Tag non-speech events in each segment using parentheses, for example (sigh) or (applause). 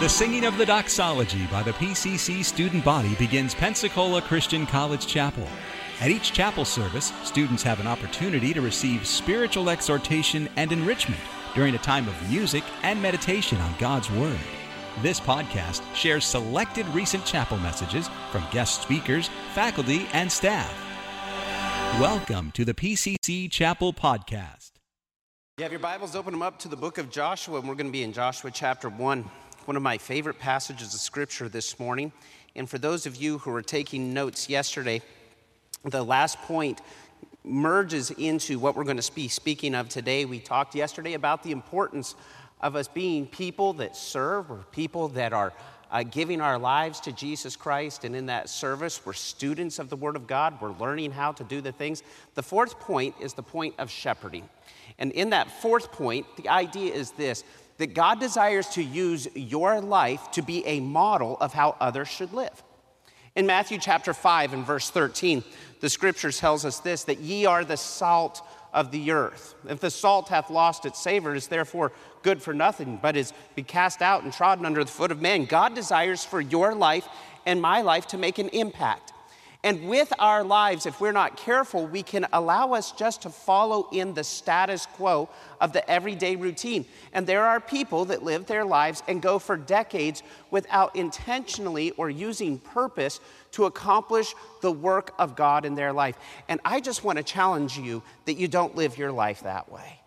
The singing of the doxology by the PCC student body begins Pensacola Christian College Chapel. At each chapel service, students have an opportunity to receive spiritual exhortation and enrichment during a time of music and meditation on God's Word. This podcast shares selected recent chapel messages from guest speakers, faculty, and staff. Welcome to the PCC Chapel Podcast. You have your Bibles, open them up to the book of Joshua, and we're going to be in Joshua chapter 1, one of my favorite passages of Scripture this morning. And for those of you who were taking notes yesterday, the last point merges into what we're going to be speaking of today. We talked yesterday about the importance of us being people that serve or people that are uh, giving our lives to Jesus Christ. And in that service, we're students of the Word of God. We're learning how to do the things. The fourth point is the point of shepherding. And in that fourth point, the idea is this that God desires to use your life to be a model of how others should live. In Matthew chapter 5 and verse 13, the scripture tells us this that ye are the salt of the earth. If the salt hath lost its savor, it is therefore good for nothing, but is be cast out and trodden under the foot of man. God desires for your life and my life to make an impact. And with our lives, if we're not careful, we can allow us just to follow in the status quo of the everyday routine. And there are people that live their lives and go for decades without intentionally or using purpose to accomplish the work of God in their life. And I just want to challenge you that you don't live your life that way.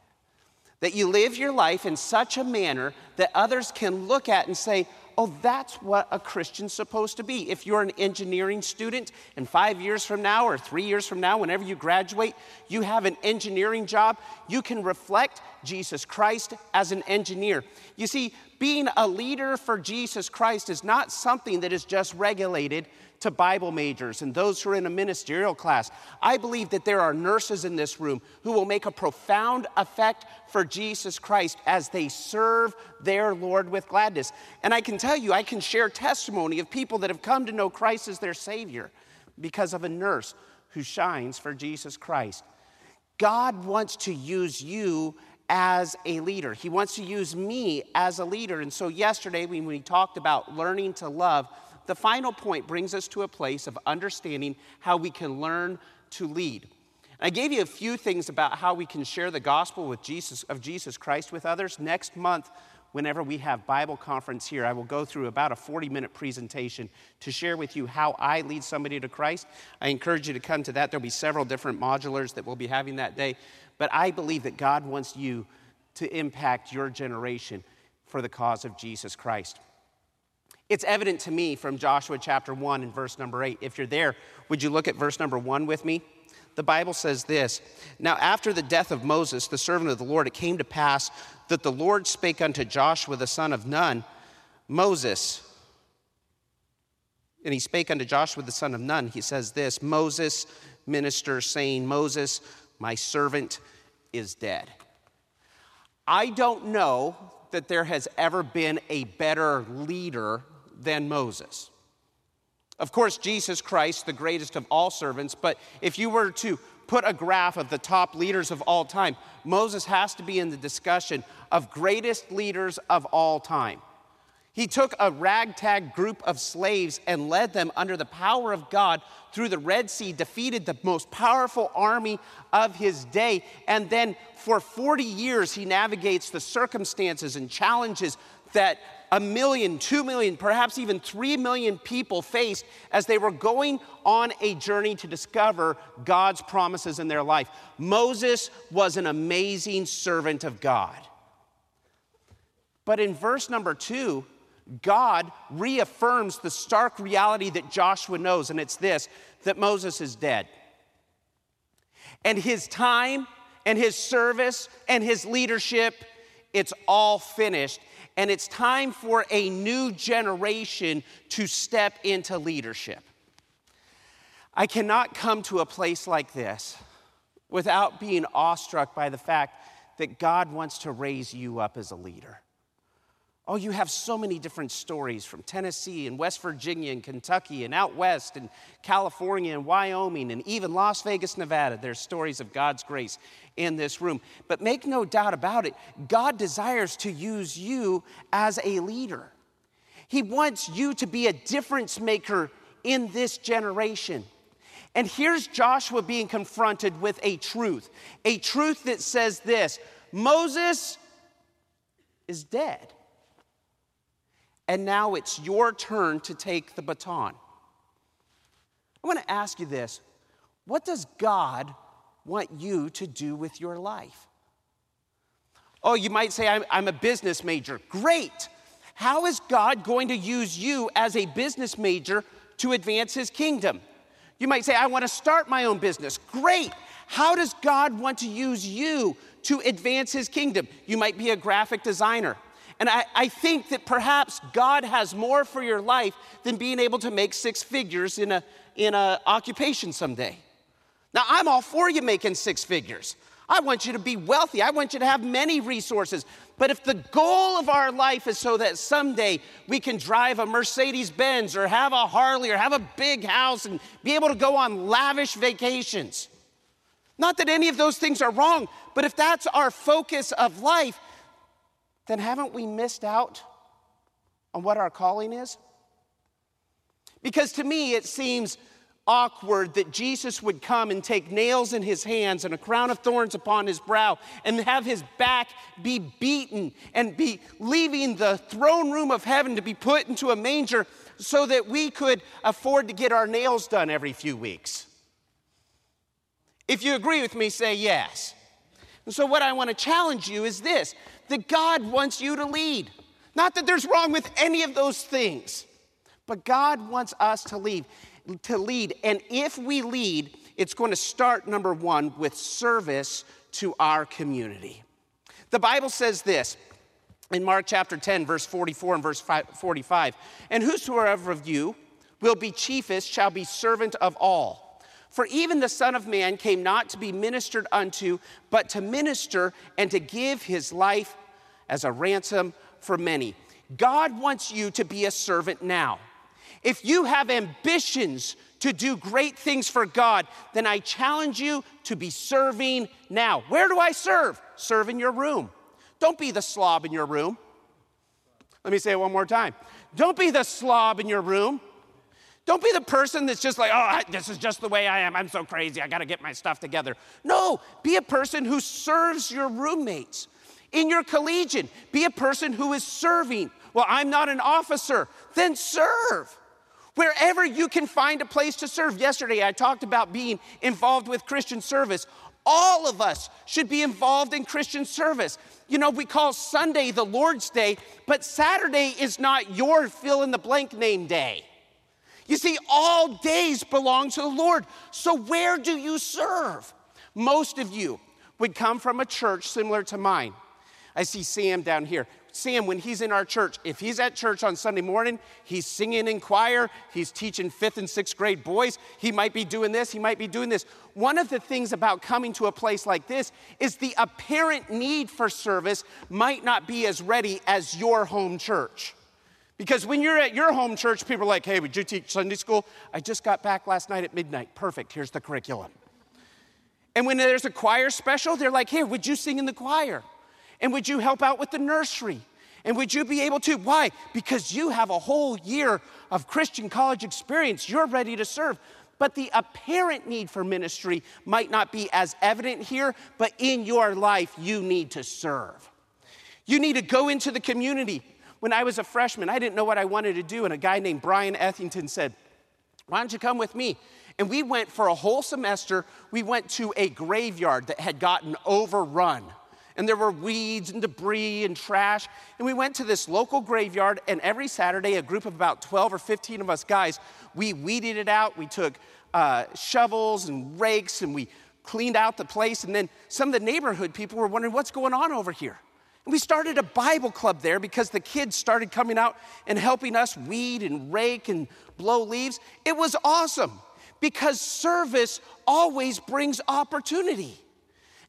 That you live your life in such a manner that others can look at and say, oh, that's what a Christian's supposed to be. If you're an engineering student and five years from now or three years from now, whenever you graduate, you have an engineering job, you can reflect Jesus Christ as an engineer. You see, being a leader for Jesus Christ is not something that is just regulated to Bible majors and those who are in a ministerial class. I believe that there are nurses in this room who will make a profound effect for Jesus Christ as they serve their Lord with gladness. And I can tell you, I can share testimony of people that have come to know Christ as their Savior because of a nurse who shines for Jesus Christ. God wants to use you as a leader. He wants to use me as a leader. And so, yesterday, when we talked about learning to love, the final point brings us to a place of understanding how we can learn to lead. I gave you a few things about how we can share the gospel with Jesus, of Jesus Christ with others. Next month, whenever we have Bible conference here, I will go through about a 40 minute presentation to share with you how I lead somebody to Christ. I encourage you to come to that. There'll be several different modulars that we'll be having that day. But I believe that God wants you to impact your generation for the cause of Jesus Christ. It's evident to me from Joshua chapter 1 and verse number 8. If you're there, would you look at verse number 1 with me? The Bible says this Now, after the death of Moses, the servant of the Lord, it came to pass that the Lord spake unto Joshua the son of Nun, Moses, and he spake unto Joshua the son of Nun. He says this Moses, minister, saying, Moses, my servant is dead. I don't know that there has ever been a better leader than Moses. Of course, Jesus Christ, the greatest of all servants, but if you were to put a graph of the top leaders of all time, Moses has to be in the discussion of greatest leaders of all time. He took a ragtag group of slaves and led them under the power of God through the Red Sea, defeated the most powerful army of his day, and then for 40 years he navigates the circumstances and challenges that a million, two million, perhaps even three million people faced as they were going on a journey to discover God's promises in their life. Moses was an amazing servant of God. But in verse number two, God reaffirms the stark reality that Joshua knows, and it's this that Moses is dead. And his time and his service and his leadership, it's all finished and it's time for a new generation to step into leadership. I cannot come to a place like this without being awestruck by the fact that God wants to raise you up as a leader. Oh, you have so many different stories from Tennessee and West Virginia and Kentucky and out west and California and Wyoming and even Las Vegas, Nevada. There's stories of God's grace in this room. But make no doubt about it, God desires to use you as a leader. He wants you to be a difference maker in this generation. And here's Joshua being confronted with a truth a truth that says this Moses is dead. And now it's your turn to take the baton. I want to ask you this What does God want you to do with your life? Oh, you might say, I'm, I'm a business major. Great. How is God going to use you as a business major to advance his kingdom? You might say, I want to start my own business. Great. How does God want to use you to advance his kingdom? You might be a graphic designer. And I, I, think that perhaps God has more for your life than being able to make six figures in a in a occupation someday. Now, I'm all for you making six figures. I want you to be wealthy. I want you to have many resources. But if the goal of our life is so that someday we can drive a Mercedes Benz or have a Harley or have a big house and be able to go on lavish vacations, not that any of those things are wrong, but if that's our focus of life, then haven't we missed out on what our calling is? Because to me, it seems awkward that Jesus would come and take nails in his hands and a crown of thorns upon his brow and have his back be beaten and be leaving the throne room of heaven to be put into a manger so that we could afford to get our nails done every few weeks. If you agree with me, say yes. And so, what I want to challenge you is this that God wants you to lead. Not that there's wrong with any of those things. But God wants us to lead, to lead. And if we lead, it's going to start, number one, with service to our community. The Bible says this in Mark chapter 10, verse 44 and verse 45 And whosoever of you will be chiefest shall be servant of all. For even the Son of Man came not to be ministered unto, but to minister and to give his life as a ransom for many. God wants you to be a servant now. If you have ambitions to do great things for God, then I challenge you to be serving now. Where do I serve? Serve in your room. Don't be the slob in your room. Let me say it one more time. Don't be the slob in your room. Don't be the person that's just like, oh, this is just the way I am. I'm so crazy. I got to get my stuff together. No, be a person who serves your roommates. In your collegian, be a person who is serving. Well, I'm not an officer. Then serve. Wherever you can find a place to serve. Yesterday, I talked about being involved with Christian service. All of us should be involved in Christian service. You know, we call Sunday the Lord's Day, but Saturday is not your fill in the blank name day. You see, all days belong to the Lord. So, where do you serve? Most of you would come from a church similar to mine. I see Sam down here. Sam, when he's in our church, if he's at church on Sunday morning, he's singing in choir, he's teaching fifth and sixth grade boys, he might be doing this, he might be doing this. One of the things about coming to a place like this is the apparent need for service might not be as ready as your home church. Because when you're at your home church, people are like, hey, would you teach Sunday school? I just got back last night at midnight. Perfect, here's the curriculum. And when there's a choir special, they're like, here, would you sing in the choir? And would you help out with the nursery? And would you be able to? Why? Because you have a whole year of Christian college experience. You're ready to serve. But the apparent need for ministry might not be as evident here, but in your life, you need to serve. You need to go into the community. When I was a freshman, I didn't know what I wanted to do, and a guy named Brian Ethington said, Why don't you come with me? And we went for a whole semester, we went to a graveyard that had gotten overrun and there were weeds and debris and trash. And we went to this local graveyard, and every Saturday, a group of about 12 or 15 of us guys, we weeded it out. We took uh, shovels and rakes and we cleaned out the place. And then some of the neighborhood people were wondering, what's going on over here? And we started a Bible club there because the kids started coming out and helping us weed and rake and blow leaves. It was awesome because service always brings opportunity.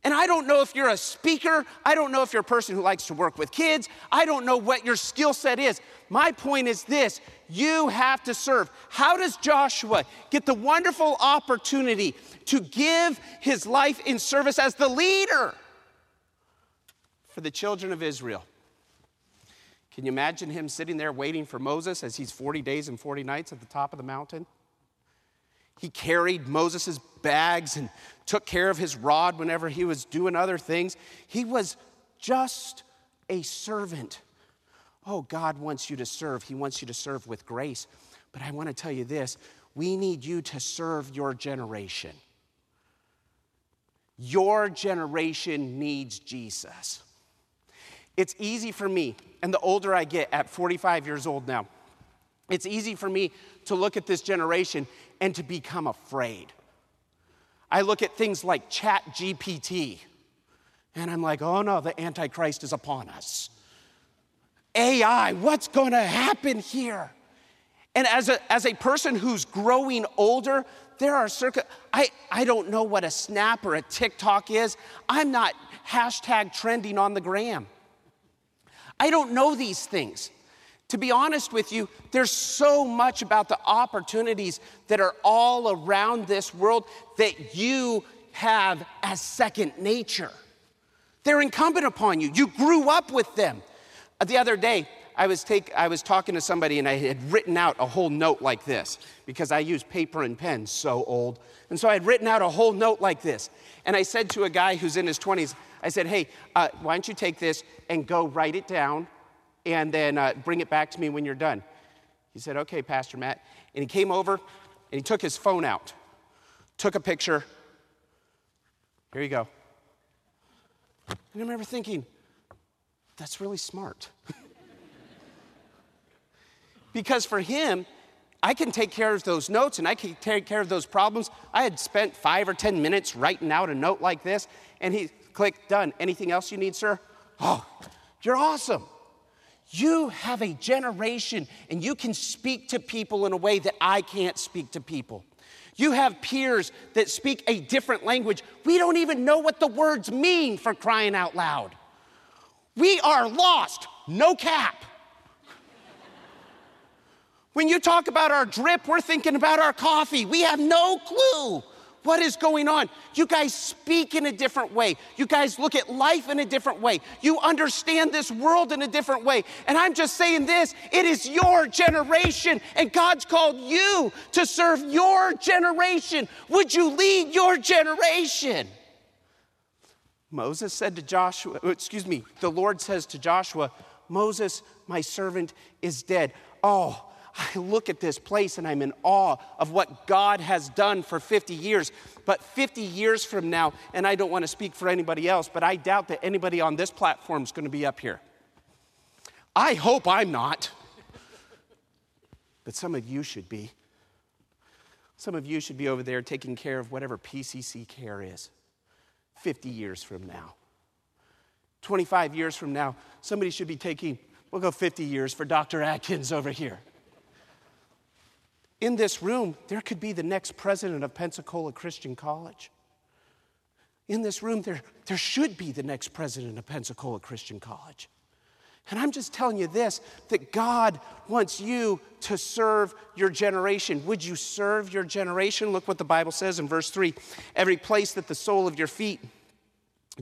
And I don't know if you're a speaker. I don't know if you're a person who likes to work with kids. I don't know what your skill set is. My point is this you have to serve. How does Joshua get the wonderful opportunity to give his life in service as the leader for the children of Israel? Can you imagine him sitting there waiting for Moses as he's 40 days and 40 nights at the top of the mountain? He carried Moses' bags and took care of his rod whenever he was doing other things. He was just a servant. Oh, God wants you to serve. He wants you to serve with grace. But I want to tell you this we need you to serve your generation. Your generation needs Jesus. It's easy for me, and the older I get at 45 years old now, it's easy for me to look at this generation and to become afraid. I look at things like Chat GPT, and I'm like, oh no, the Antichrist is upon us. AI, what's to happen here? And as a, as a person who's growing older, there are circa, I, I don't know what a snap or a TikTok is. I'm not hashtag trending on the gram. I don't know these things. To be honest with you, there's so much about the opportunities that are all around this world that you have as second nature. They're incumbent upon you. You grew up with them. Uh, the other day, I was, take, I was talking to somebody and I had written out a whole note like this because I use paper and pen, so old. And so I had written out a whole note like this. And I said to a guy who's in his 20s, I said, hey, uh, why don't you take this and go write it down and then uh, bring it back to me when you're done? He said, okay, Pastor Matt. And he came over and he took his phone out, took a picture. Here you go. And I remember thinking, that's really smart. (laughs) Because for him, I can take care of those notes and I can take care of those problems. I had spent five or 10 minutes writing out a note like this, and he clicked, done. Anything else you need, sir? Oh, you're awesome. You have a generation and you can speak to people in a way that I can't speak to people. You have peers that speak a different language. We don't even know what the words mean for crying out loud. We are lost, no cap. When you talk about our drip, we're thinking about our coffee. We have no clue what is going on. You guys speak in a different way. You guys look at life in a different way. You understand this world in a different way. And I'm just saying this it is your generation, and God's called you to serve your generation. Would you lead your generation? Moses said to Joshua, oh, excuse me, the Lord says to Joshua, Moses, my servant, is dead. Oh, I look at this place and I'm in awe of what God has done for 50 years. But 50 years from now, and I don't want to speak for anybody else, but I doubt that anybody on this platform is going to be up here. I hope I'm not. But some of you should be. Some of you should be over there taking care of whatever PCC care is 50 years from now. 25 years from now, somebody should be taking, we'll go 50 years for Dr. Atkins over here in this room, there could be the next president of Pensacola Christian College. In this room, there, there should be the next president of Pensacola Christian College. And I'm just telling you this that God wants you to serve your generation. Would you serve your generation? Look what the Bible says in verse 3 Every place that the sole of your feet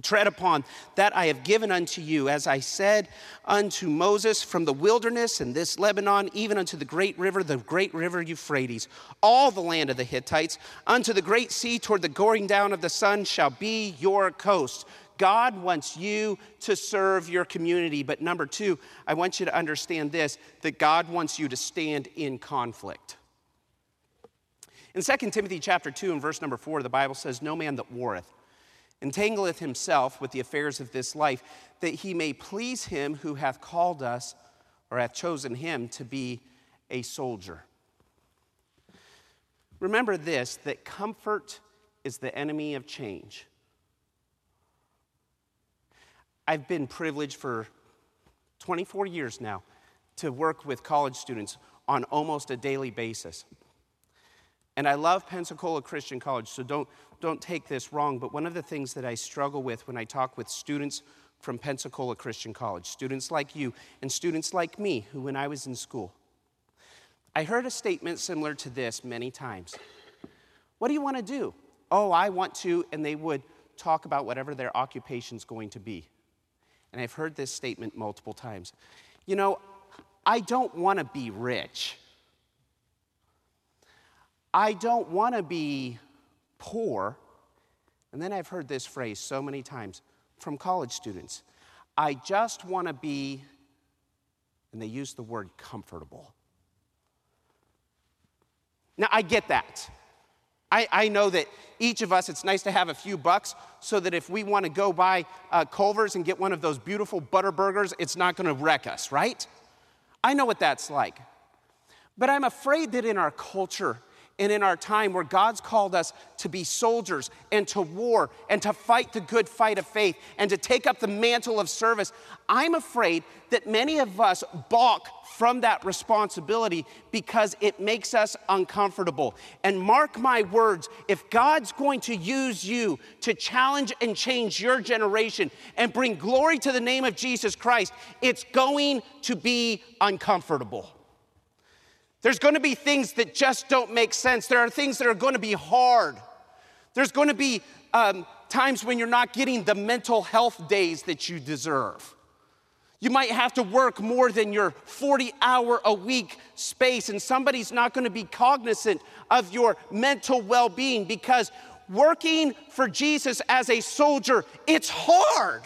tread upon that I have given unto you, as I said unto Moses from the wilderness and this Lebanon, even unto the great river, the great river Euphrates, all the land of the Hittites, unto the great sea toward the going down of the sun shall be your coast. God wants you to serve your community. But number two, I want you to understand this that God wants you to stand in conflict. In 2 Timothy chapter 2 and verse number 4, the Bible says, No man that warreth entangleth himself with the affairs of this life, that he may please him who hath called us or hath chosen him to be a soldier. Remember this that comfort is the enemy of change. I've been privileged for 24 years now to work with college students on almost a daily basis. And I love Pensacola Christian College, so don't, don't take this wrong, but one of the things that I struggle with when I talk with students from Pensacola Christian College, students like you and students like me, who when I was in school, I heard a statement similar to this many times. What do you want to do? Oh, I want to, and they would talk about whatever their occupation's going to be. And I've heard this statement multiple times. you know, I don't want to be rich. I don't want to be poor. And then I've heard this phrase so many times from college students I just want to be, and they use the word comfortable. Now, I get that. I, I know that each of us, it's nice to have a few bucks so that if we want to go buy uh, Culver's and get one of those beautiful butter burgers, it's not going to wreck us, right? I know what that's like. But I'm afraid that in our culture, and in our time where God's called us to be soldiers and to war and to fight the good fight of faith and to take up the mantle of service, I'm afraid that many of us balk from that responsibility because it makes us uncomfortable. And mark my words, if God's going to use you to challenge and change your generation and bring glory to the name of Jesus Christ, it's going to be uncomfortable. There's going to be things that just don't make sense. There are things that are going to be hard. There's going to be um, times when you're not getting the mental health days that you deserve. You might have to work more than your 40 hour a week space, and somebody's not going to be cognizant of your mental well being because working for Jesus as a soldier, it's hard.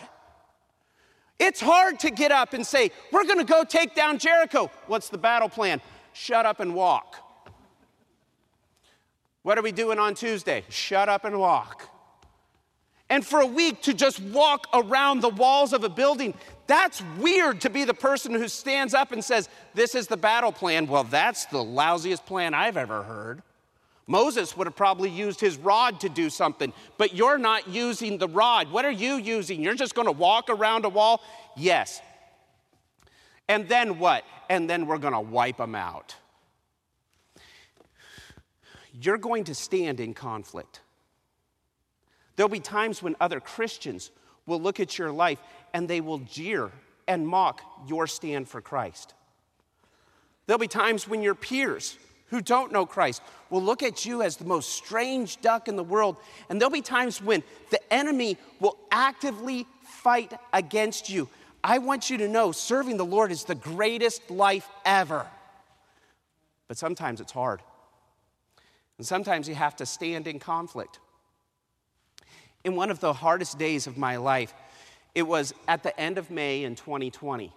It's hard to get up and say, We're going to go take down Jericho. What's the battle plan? Shut up and walk. What are we doing on Tuesday? Shut up and walk. And for a week to just walk around the walls of a building, that's weird to be the person who stands up and says, This is the battle plan. Well, that's the lousiest plan I've ever heard. Moses would have probably used his rod to do something, but you're not using the rod. What are you using? You're just going to walk around a wall? Yes, and then what? And then we're going to wipe them out. You're going to stand in conflict. There'll be times when other Christians will look at your life and they will jeer and mock your stand for Christ. There'll be times when your peers who don't know Christ will look at you as the most strange duck in the world. And there'll be times when the enemy will actively fight against you. I want you to know serving the Lord is the greatest life ever. But sometimes it's hard. And sometimes you have to stand in conflict. In one of the hardest days of my life, it was at the end of May in 2020.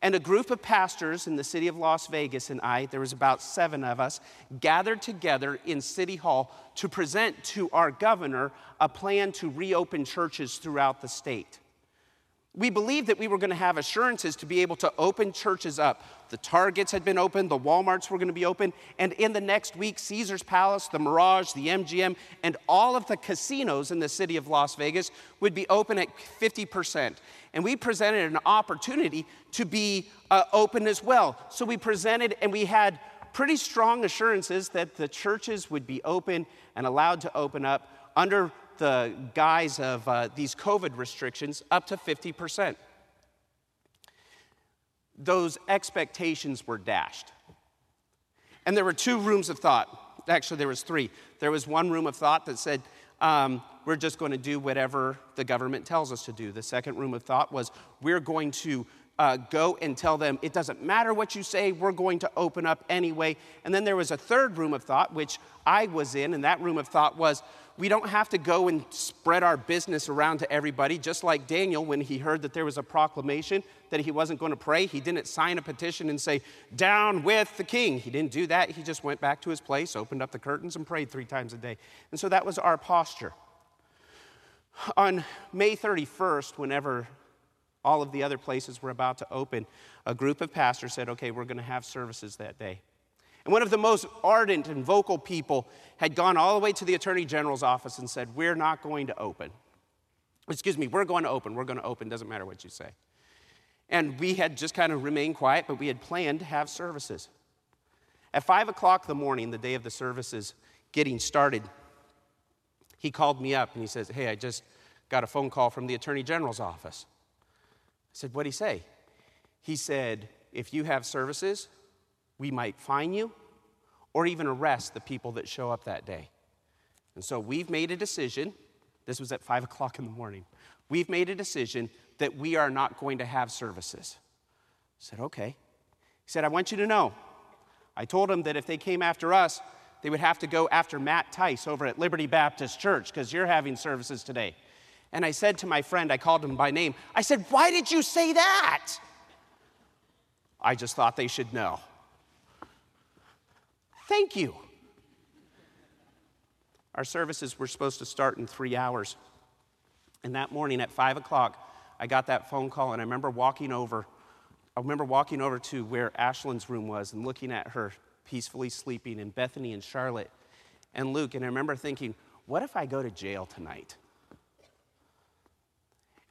And a group of pastors in the city of Las Vegas and I, there was about seven of us, gathered together in City Hall to present to our governor a plan to reopen churches throughout the state we believed that we were going to have assurances to be able to open churches up. The Targets had been open, the Walmarts were going to be open, and in the next week, Caesar's Palace, the Mirage, the MGM, and all of the casinos in the city of Las Vegas would be open at 50%. And we presented an opportunity to be uh, open as well. So we presented and we had pretty strong assurances that the churches would be open and allowed to open up under the guise of uh, these COVID restrictions up to 50%. Those expectations were dashed. And there were two rooms of thought. Actually, there was three. There was one room of thought that said, um, we're just going to do whatever the government tells us to do. The second room of thought was, we're going to uh, go and tell them, it doesn't matter what you say, we're going to open up anyway. And then there was a third room of thought, which I was in, and that room of thought was, we don't have to go and spread our business around to everybody. Just like Daniel, when he heard that there was a proclamation that he wasn't going to pray, he didn't sign a petition and say, Down with the king. He didn't do that. He just went back to his place, opened up the curtains, and prayed three times a day. And so that was our posture. On May 31st, whenever all of the other places were about to open, a group of pastors said, Okay, we're going to have services that day. And one of the most ardent and vocal people had gone all the way to the Attorney General's office and said, We're not going to open. Excuse me, we're going to open. We're going to open. Doesn't matter what you say. And we had just kind of remained quiet, but we had planned to have services. At five o'clock the morning, the day of the services getting started, he called me up and he says, Hey, I just got a phone call from the Attorney General's office. I said, What'd he say? He said, If you have services, we might fine you or even arrest the people that show up that day. And so we've made a decision. This was at five o'clock in the morning. We've made a decision that we are not going to have services. said, Okay. He said, I want you to know. I told him that if they came after us, they would have to go after Matt Tice over at Liberty Baptist Church because you're having services today. And I said to my friend, I called him by name, I said, Why did you say that? I just thought they should know. Thank you. Our services were supposed to start in three hours. And that morning at five o'clock, I got that phone call, and I remember walking over. I remember walking over to where Ashlyn's room was and looking at her peacefully sleeping, and Bethany and Charlotte and Luke. And I remember thinking, what if I go to jail tonight?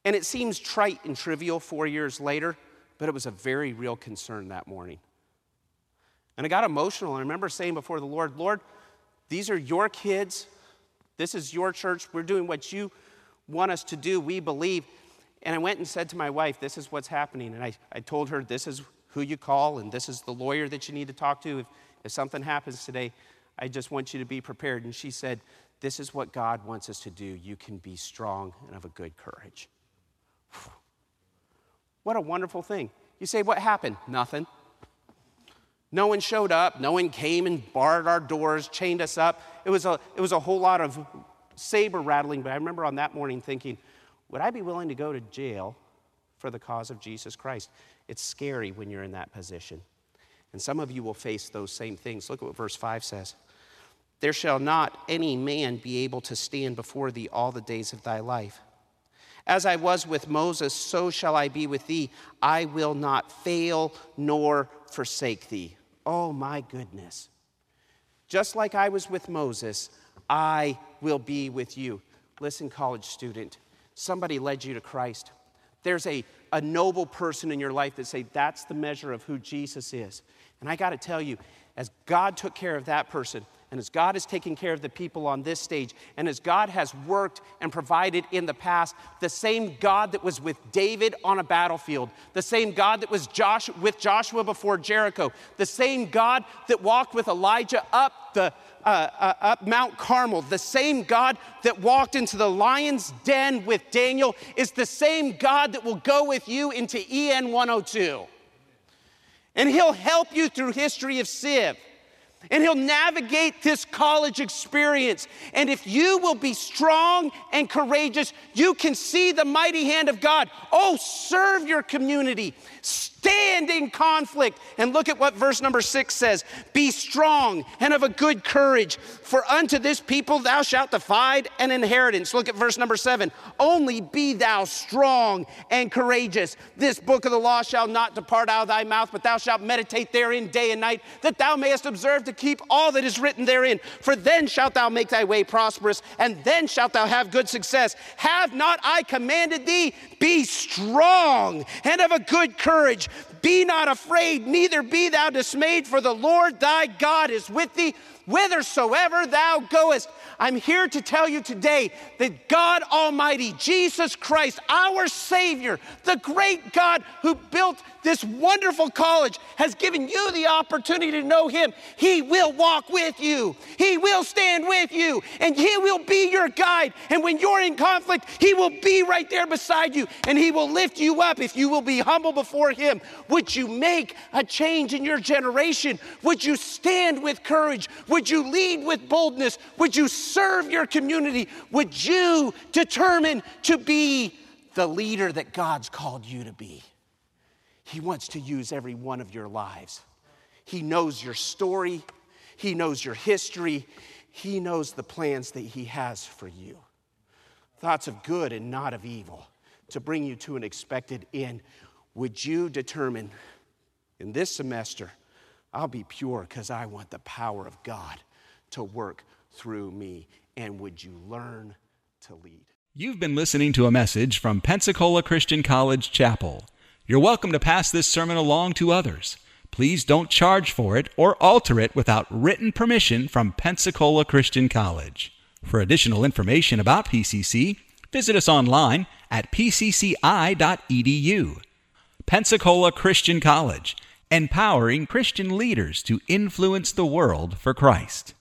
And it seems trite and trivial four years later, but it was a very real concern that morning. And I got emotional. And I remember saying before the Lord, Lord, these are your kids. This is your church. We're doing what you want us to do. We believe. And I went and said to my wife, This is what's happening. And I, I told her, This is who you call, and this is the lawyer that you need to talk to. If, if something happens today, I just want you to be prepared. And she said, This is what God wants us to do. You can be strong and of a good courage. What a wonderful thing. You say, What happened? Nothing. No one showed up. No one came and barred our doors, chained us up. It was a, it was a whole lot of saber rattling, but I remember on that morning thinking, would I be willing to go to jail for the cause of Jesus Christ? It's scary when you're in that position. And some of you will face those same things. Look at what verse 5 says There shall not any man be able to stand before thee all the days of thy life. As I was with Moses, so shall I be with thee. I will not fail nor forsake thee. Oh my goodness. Just like I was with Moses, I will be with you. Listen, college student, somebody led you to Christ. There's a, a noble person in your life that say that's the measure of who Jesus is. And I got to tell you, as God took care of that person, and as God has taken care of the people on this stage, and as God has worked and provided in the past, the same God that was with David on a battlefield, the same God that was Josh, with Joshua before Jericho, the same God that walked with Elijah up the uh, uh, up Mount Carmel, the same God that walked into the lion's den with Daniel is the same God that will go with you into EN 102. And he'll help you through history of Civ and he'll navigate this college experience. And if you will be strong and courageous, you can see the mighty hand of God. Oh, serve your community, stand in conflict. And look at what verse number six says Be strong and of a good courage, for unto this people thou shalt divide an inheritance. Look at verse number seven. Only be thou strong and courageous. This book of the law shall not depart out of thy mouth, but thou shalt meditate therein day and night, that thou mayest observe to keep all that is written therein. For then shalt thou make thy way prosperous, and then shalt thou have good success. Have not I commanded thee? Be strong and of a good courage. Be not afraid, neither be thou dismayed, for the Lord thy God is with thee whithersoever thou goest. I'm here to tell you today that God Almighty, Jesus Christ, our Savior, the great God who built this wonderful college, has given you the opportunity to know Him. He will walk with you, He will stand with you, and He will be your guide. And when you're in conflict, He will be right there beside you, and He will lift you up if you will be humble before Him. Would you make a change in your generation? Would you stand with courage? Would you lead with boldness? Would you serve your community? Would you determine to be the leader that God's called you to be? He wants to use every one of your lives. He knows your story, He knows your history, He knows the plans that He has for you. Thoughts of good and not of evil to bring you to an expected end. Would you determine in this semester, I'll be pure because I want the power of God to work through me? And would you learn to lead? You've been listening to a message from Pensacola Christian College Chapel. You're welcome to pass this sermon along to others. Please don't charge for it or alter it without written permission from Pensacola Christian College. For additional information about PCC, visit us online at pcci.edu. Pensacola Christian College, empowering Christian leaders to influence the world for Christ.